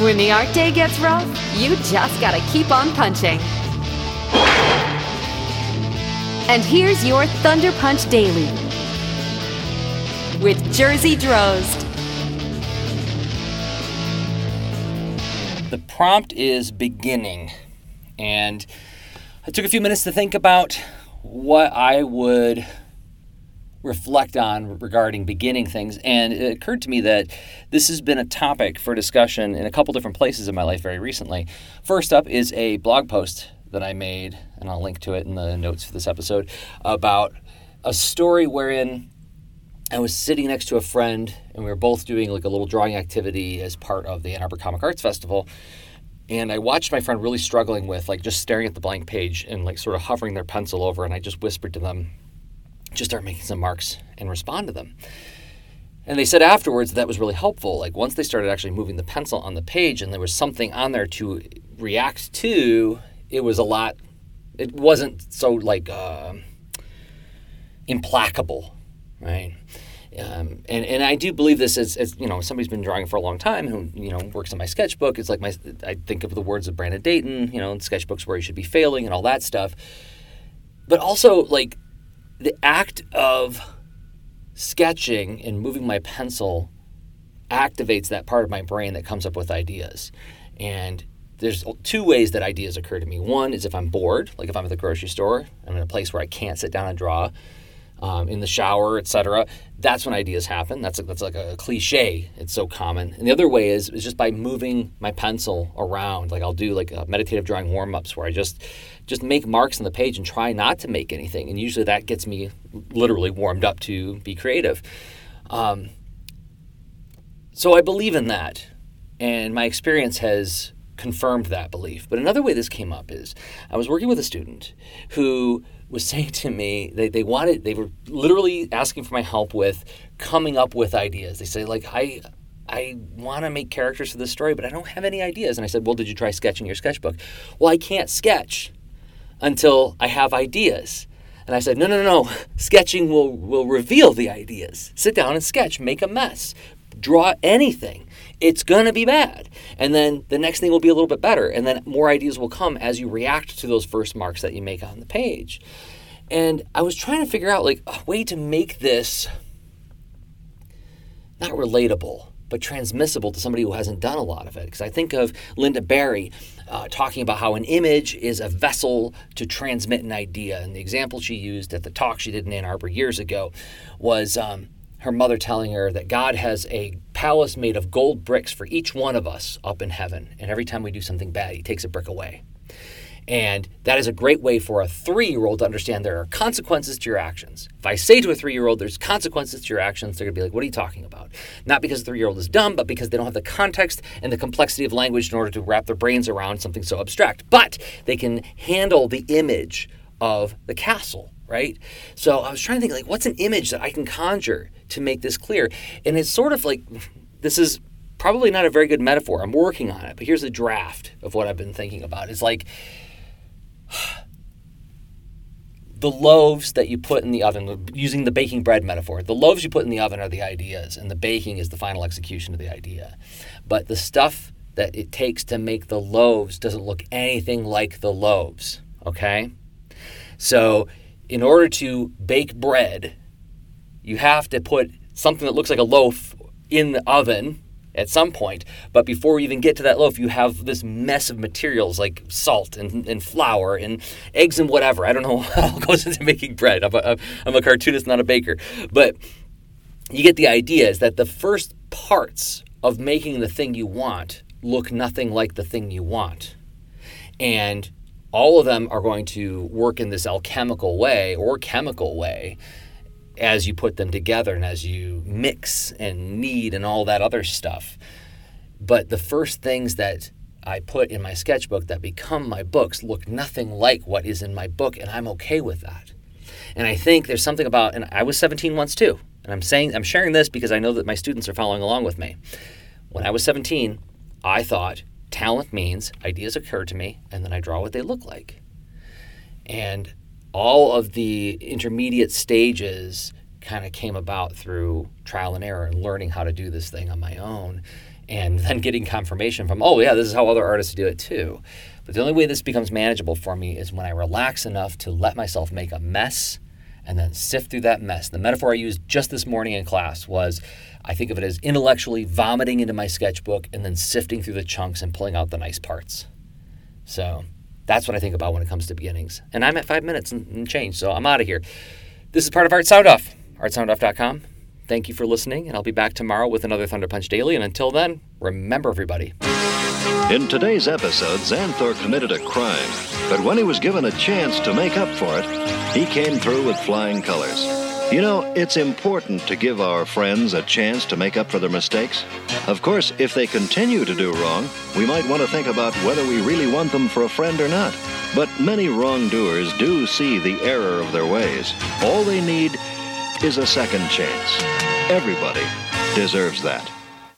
When the art day gets rough, you just gotta keep on punching. And here's your Thunder Punch Daily with Jerzy Drozd. The prompt is beginning, and I took a few minutes to think about what I would reflect on regarding beginning things. And it occurred to me that this has been a topic for discussion in a couple different places in my life very recently. First up is a blog post that I made, and I'll link to it in the notes for this episode, about a story wherein I was sitting next to a friend and we were both doing like a little drawing activity as part of the Ann Arbor Comic Arts Festival. And I watched my friend really struggling with like just staring at the blank page and like sort of hovering their pencil over. And I just whispered to them, just start making some marks and respond to them. And they said afterwards that was really helpful. Like once they started actually moving the pencil on the page and there was something on there to react to, it was a lot, it wasn't so like uh, implacable, right? Um, and, and I do believe this as, as, you know, somebody's been drawing for a long time who, you know, works in my sketchbook. It's like my, I think of the words of Brandon Dayton, you know, in sketchbooks where you should be failing and all that stuff. But also, like, the act of sketching and moving my pencil activates that part of my brain that comes up with ideas. And there's two ways that ideas occur to me. One is if I'm bored, like if I'm at the grocery store, I'm in a place where I can't sit down and draw, um, in the shower, etc. That's when ideas happen. That's that's like a cliche. It's so common. And the other way is is just by moving my pencil around. Like I'll do like meditative drawing warm ups where I just just make marks on the page and try not to make anything. And usually that gets me literally warmed up to be creative. Um, so I believe in that, and my experience has confirmed that belief. But another way this came up is I was working with a student who was saying to me they, they wanted they were literally asking for my help with coming up with ideas. They say like I I want to make characters for this story, but I don't have any ideas. And I said, Well, did you try sketching your sketchbook? Well, I can't sketch until I have ideas. And I said, No, no, no, no. Sketching will will reveal the ideas. Sit down and sketch, make a mess, draw anything it's going to be bad. And then the next thing will be a little bit better. And then more ideas will come as you react to those first marks that you make on the page. And I was trying to figure out like a way to make this not relatable, but transmissible to somebody who hasn't done a lot of it. Because I think of Lynda Barry uh, talking about how an image is a vessel to transmit an idea. And the example she used at the talk she did in Ann Arbor years ago was um, her mother telling her that God has a palace made of gold bricks for each one of us up in heaven. And every time we do something bad, he takes a brick away. And that is a great way for a three year old to understand there are consequences to your actions. If I say to a three year old, there's consequences to your actions, they're going to be like, what are you talking about? Not because the three year old is dumb, but because they don't have the context and the complexity of language in order to wrap their brains around something so abstract. But they can handle the image of the castle right? So I was trying to think like what's an image that I can conjure to make this clear? And it's sort of like this is probably not a very good metaphor. I'm working on it, but here's a draft of what I've been thinking about. It's like the loaves that you put in the oven, using the baking bread metaphor, the loaves you put in the oven are the ideas, and the baking is the final execution of the idea. But the stuff that it takes to make the loaves doesn't look anything like the loaves, okay? So in order to bake bread, you have to put something that looks like a loaf in the oven at some point. But before you even get to that loaf, you have this mess of materials like salt and, and flour and eggs and whatever. I don't know how it goes into making bread. I'm a, I'm a cartoonist, not a baker. But you get the idea is that the first parts of making the thing you want look nothing like the thing you want. And all of them are going to work in this alchemical way or chemical way as you put them together and as you mix and knead and all that other stuff. But the first things that I put in my sketchbook that become my books look nothing like what is in my book, and I'm okay with that. And I think there's something about, and I was 17 once too. And I'm saying, I'm sharing this because I know that my students are following along with me. When I was 17, I thought talent means ideas occur to me and then I draw what they look like. And all of the intermediate stages kind of came about through trial and error and learning how to do this thing on my own. and then getting confirmation from, oh, yeah, this is how other artists do it too. But the only way this becomes manageable for me is when I relax enough to let myself make a mess and then sift through that mess. The metaphor I used just this morning in class was I think of it as intellectually vomiting into my sketchbook and then sifting through the chunks and pulling out the nice parts. So that's what I think about when it comes to beginnings. And I'm at five minutes and, and change, so I'm out of here. This is part of Art Sound Off, artsoundoff.com. Thank you for listening, and I'll be back tomorrow with another Thunder Punch Daily. And until then, remember everybody. In today's episode, Xanthor committed a crime, but when he was given a chance to make up for it, he came through with flying colors. You know, it's important to give our friends a chance to make up for their mistakes. Of course, if they continue to do wrong, we might want to think about whether we really want them for a friend or not. But many wrongdoers do see the error of their ways. All they need is a second chance. Everybody deserves that.